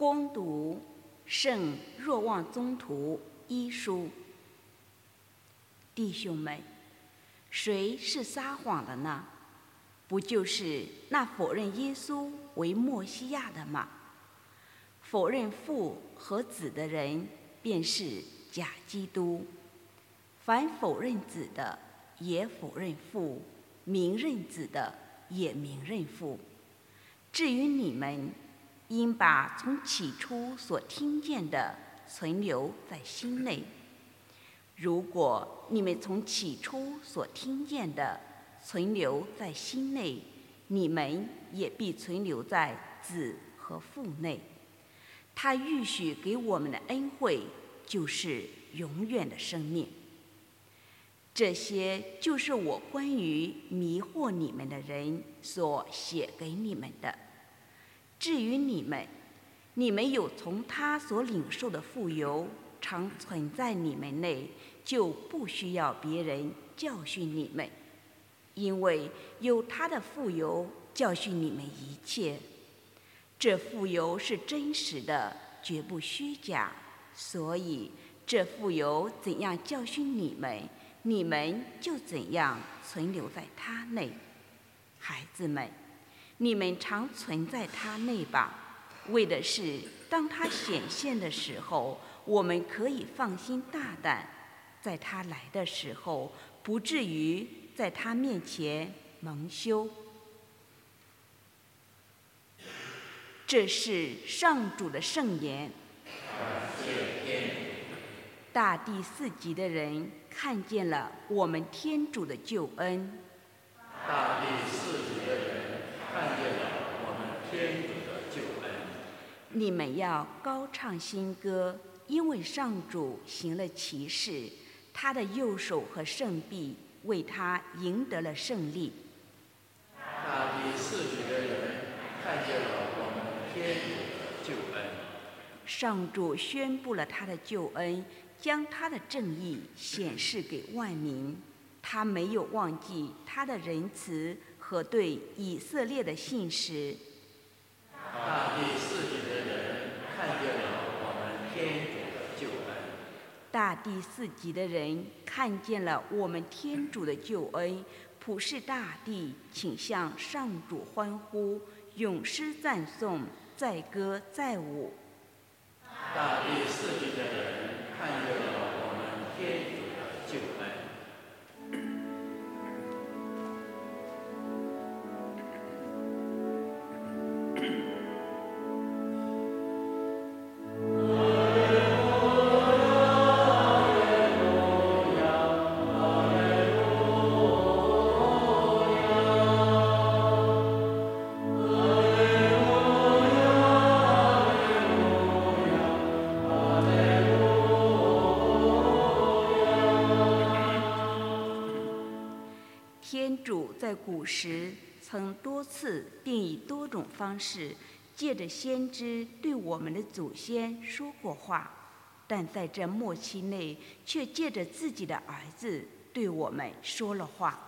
攻读圣若望宗徒一书，弟兄们，谁是撒谎的呢？不就是那否认耶稣为墨西亚的吗？否认父和子的人，便是假基督。凡否认子的，也否认父；明认子的，也明认父。至于你们，应把从起初所听见的存留在心内。如果你们从起初所听见的存留在心内，你们也必存留在子和父内。他预许给我们的恩惠，就是永远的生命。这些就是我关于迷惑你们的人所写给你们的。至于你们，你们有从他所领受的富有常存在你们内，就不需要别人教训你们，因为有他的富有教训你们一切。这富有是真实的，绝不虚假，所以这富有怎样教训你们，你们就怎样存留在他内，孩子们。你们常存在他内吧，为的是当他显现的时候，我们可以放心大胆，在他来的时候，不至于在他面前蒙羞。这是上主的圣言。大地四极的人看见了我们天主的救恩。大地四。看见了我们天主的救恩。你们要高唱新歌，因为上主行了奇事，他的右手和圣臂为他赢得了胜利。大地四极的人看见了我们天主的救恩。上主宣布了他的救恩，将他的正义显示给万民。他没有忘记他的仁慈。和对以色列的信实。大地四极的人看见了我们天主的救恩。大地四极的人看见了我们天主的救恩，普世大地，请向上主欢呼，咏诗赞颂，载歌载舞。大地四极的人看见了我们天主在古时，曾多次并以多种方式，借着先知对我们的祖先说过话，但在这末期内，却借着自己的儿子对我们说了话。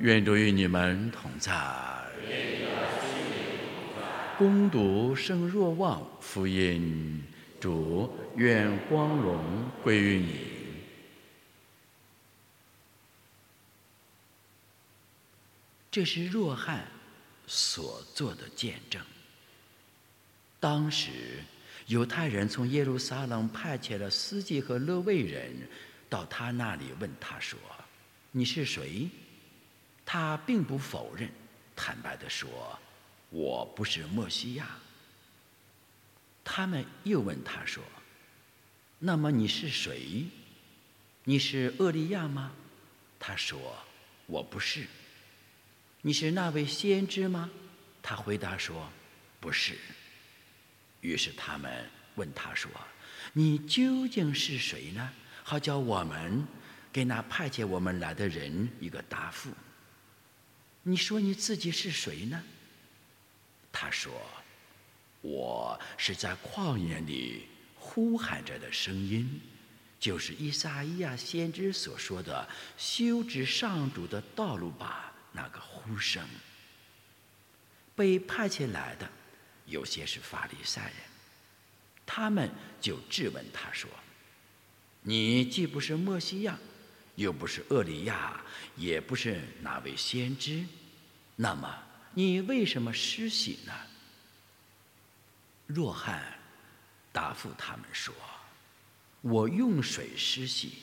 愿主与你们同在。攻读圣若望福音，主愿光荣归于你。这是若翰所做的见证。当时，犹太人从耶路撒冷派遣了司机和勒卫人到他那里，问他说：“你是谁？”他并不否认，坦白地说：“我不是墨西亚。”他们又问他说：“那么你是谁？你是厄利亚吗？”他说：“我不是。”你是那位先知吗？他回答说：“不是。”于是他们问他说：“你究竟是谁呢？好叫我们给那派遣我们来的人一个答复。你说你自己是谁呢？他说：“我是在旷野里呼喊着的声音，就是伊撒伊亚先知所说的‘修直上主的道路吧’那个呼声。”被派遣来的有些是法利赛人，他们就质问他说：“你既不是墨西亚。”又不是厄里亚，也不是哪位先知，那么你为什么失喜呢？若翰答复他们说：“我用水施洗，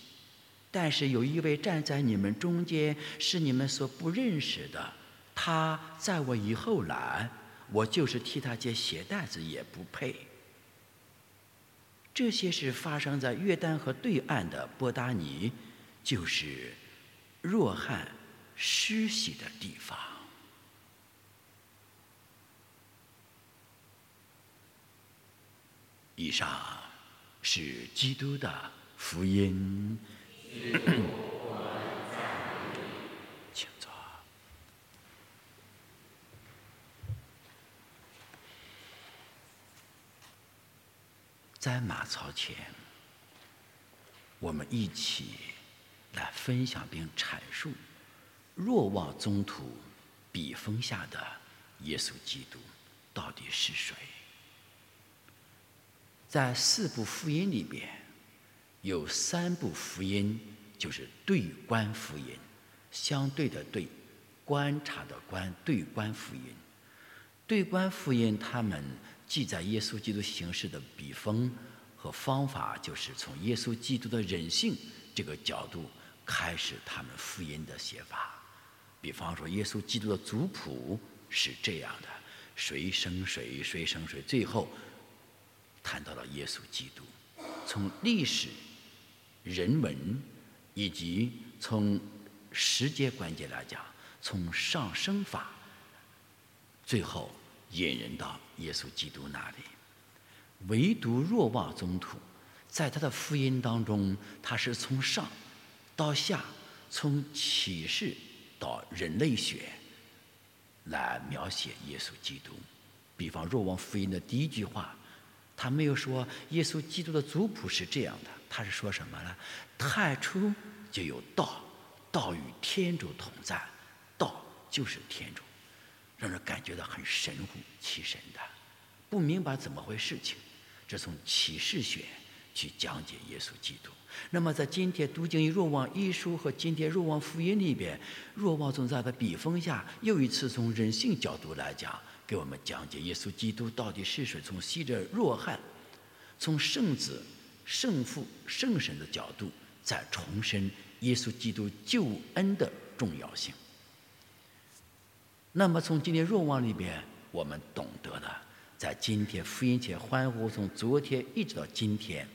但是有一位站在你们中间，是你们所不认识的，他在我以后来，我就是替他解鞋带子也不配。”这些是发生在约旦河对岸的波达尼。就是若汉施洗的地方。以上是基督的福音。请坐。在马槽前，我们一起。来分享并阐述若望宗徒笔锋下的耶稣基督到底是谁？在四部福音里边，有三部福音就是对观福音，相对的对，观察的观，对观福音。对观福音，他们记载耶稣基督行事的笔锋和方法，就是从耶稣基督的人性这个角度。开始他们福音的写法，比方说耶稣基督的族谱是这样的：谁生谁，谁生谁，最后谈到了耶稣基督。从历史、人文以及从时间关节来讲，从上升法，最后引人到耶稣基督那里。唯独若望宗徒，在他的福音当中，他是从上。到下，从启示到人类学来描写耶稣基督。比方《若望福音》的第一句话，他没有说耶稣基督的族谱是这样的，他是说什么呢？太初就有道，道与天主同在，道就是天主，让人感觉到很神乎其神的，不明白怎么回事情。这从启示学去讲解耶稣基督。那么，在今天读经《若望一书》和今天《若望福音》里边，若望总在的笔锋下，又一次从人性角度来讲，给我们讲解耶稣基督到底是谁。从昔者若翰，从圣子、圣父、圣神的角度，在重申耶稣基督救恩的重要性。那么，从今天若望里边，我们懂得了，在今天福音前欢呼，从昨天一直到今天，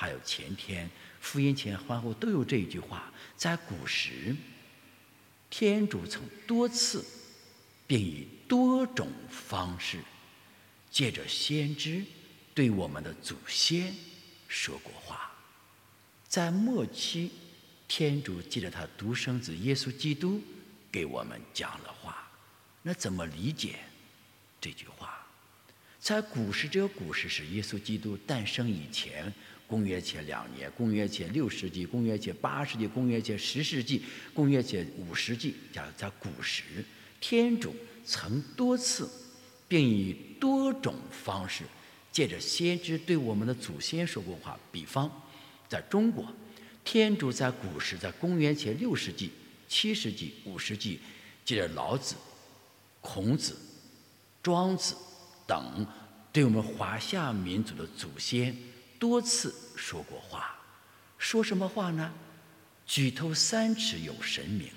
还有前天。福音前欢呼都有这一句话，在古时，天主曾多次，并以多种方式，借着先知对我们的祖先说过话。在末期，天主借着他独生子耶稣基督给我们讲了话。那怎么理解这句话？在古时，这个古时是耶稣基督诞生以前。公元前两年，公元前六世纪，公元前八世纪，公元前十世纪，公元前五世纪，讲在古时，天主曾多次，并以多种方式，借着先知对我们的祖先说过话。比方，在中国，天主在古时，在公元前六世纪、七世纪、五世纪，借着老子、孔子、庄子等，对我们华夏民族的祖先。多次说过话，说什么话呢？举头三尺有神明。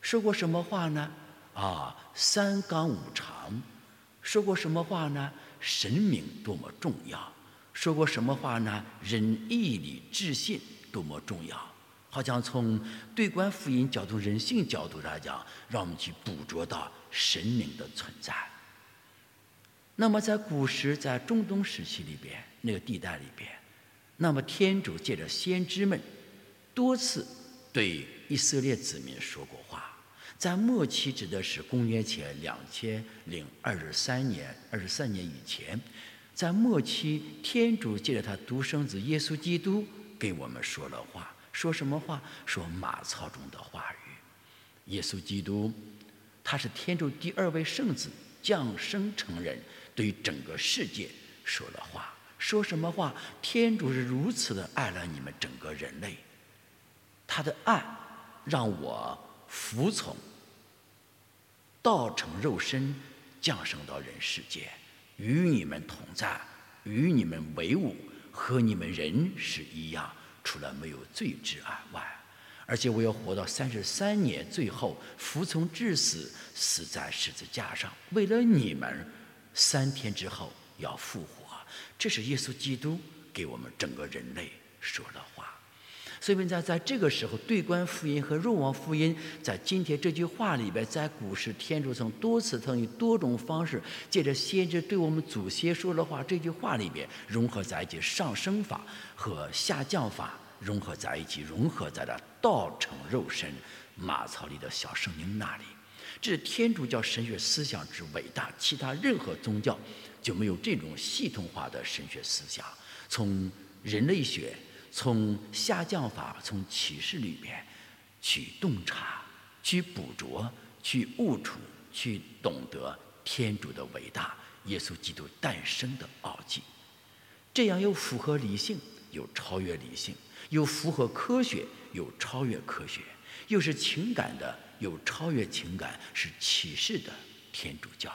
说过什么话呢？啊，三纲五常。说过什么话呢？神明多么重要。说过什么话呢？仁义礼智信多么重要。好像从对观福音角度、人性角度来讲，让我们去捕捉到神明的存在。那么在古时，在中东时期里边。那个地带里边，那么天主借着先知们多次对以色列子民说过话，在末期指的是公元前两千零二十三年、二十三年以前，在末期，天主借着他独生子耶稣基督给我们说了话，说什么话？说马槽中的话语。耶稣基督，他是天主第二位圣子降生成人，对整个世界说了话。说什么话？天主是如此的爱了你们整个人类。他的爱让我服从，道成肉身，降生到人世间，与你们同在，与你们为伍，和你们人是一样，除了没有罪之外，而且我要活到三十三年，最后服从至死，死在十字架上，为了你们，三天之后要复活。这是耶稣基督给我们整个人类说的话。所以在在这个时候，对观福音和肉王福音，在今天这句话里边，在古时天主曾多次曾以多种方式，借着先知对我们祖先说的话，这句话里边融合在一起，上升法和下降法融合在一起，融合在了道成肉身马槽里的小圣婴那里。这是天主教神学思想之伟大，其他任何宗教就没有这种系统化的神学思想。从人类学。从下降法，从启示里面去洞察、去捕捉、去悟出、去懂得天主的伟大，耶稣基督诞生的奥迹。这样又符合理性，又超越理性；又符合科学，又超越科学；又是情感的，有超越情感，是启示的天主教。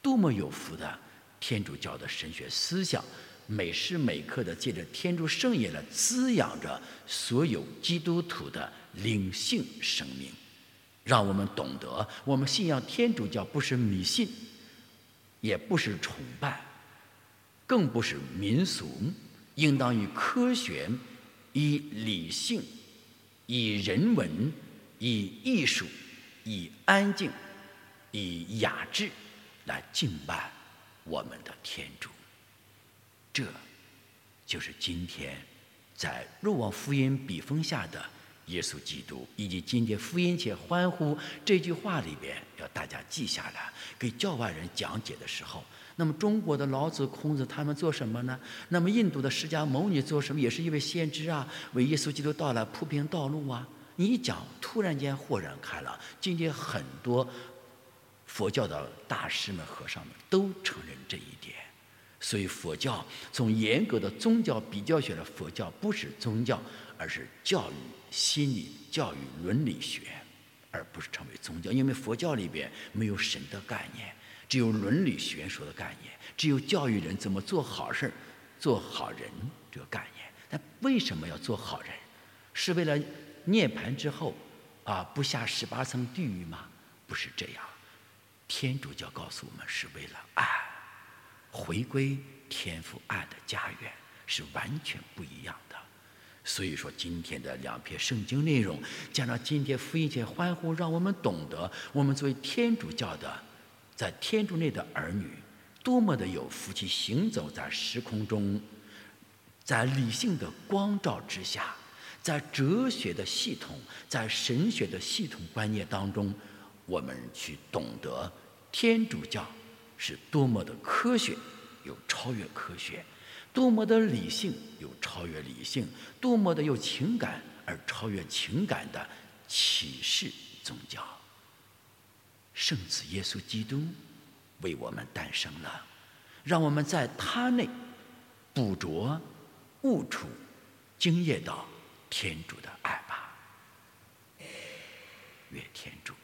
多么有福的天主教的神学思想！每时每刻的借着天主圣言来滋养着所有基督徒的灵性生命，让我们懂得，我们信仰天主教不是迷信，也不是崇拜，更不是民俗，应当以科学、以理性、以人文、以艺术、以安静、以雅致来敬拜我们的天主。这，就是今天在若望福音笔锋下的耶稣基督，以及今天福音且欢呼这句话里边，要大家记下来，给教外人讲解的时候。那么中国的老子、孔子他们做什么呢？那么印度的释迦牟尼做什么？也是一位先知啊，为耶稣基督到来铺平道路啊。你一讲，突然间豁然开朗。今天很多佛教的大师们、和尚们都承认这一点。所以佛教从严格的宗教比较学的佛教不是宗教，而是教育心理、教育伦理学，而不是成为宗教。因为佛教里边没有神的概念，只有伦理学说的概念，只有教育人怎么做好事、做好人这个概念。但为什么要做好人？是为了涅槃之后啊不下十八层地狱吗？不是这样。天主教告诉我们是为了爱。回归天赋爱的家园是完全不一样的，所以说今天的两篇圣经内容，加上今天福音界欢呼，让我们懂得我们作为天主教的，在天主内的儿女，多么的有福气，行走在时空中，在理性的光照之下，在哲学的系统，在神学的系统观念当中，我们去懂得天主教。是多么的科学，又超越科学；多么的理性，又超越理性；多么的有情感，而超越情感的启示宗教。圣子耶稣基督为我们诞生了，让我们在他内捕捉、悟出、经验到天主的爱吧。愿天主。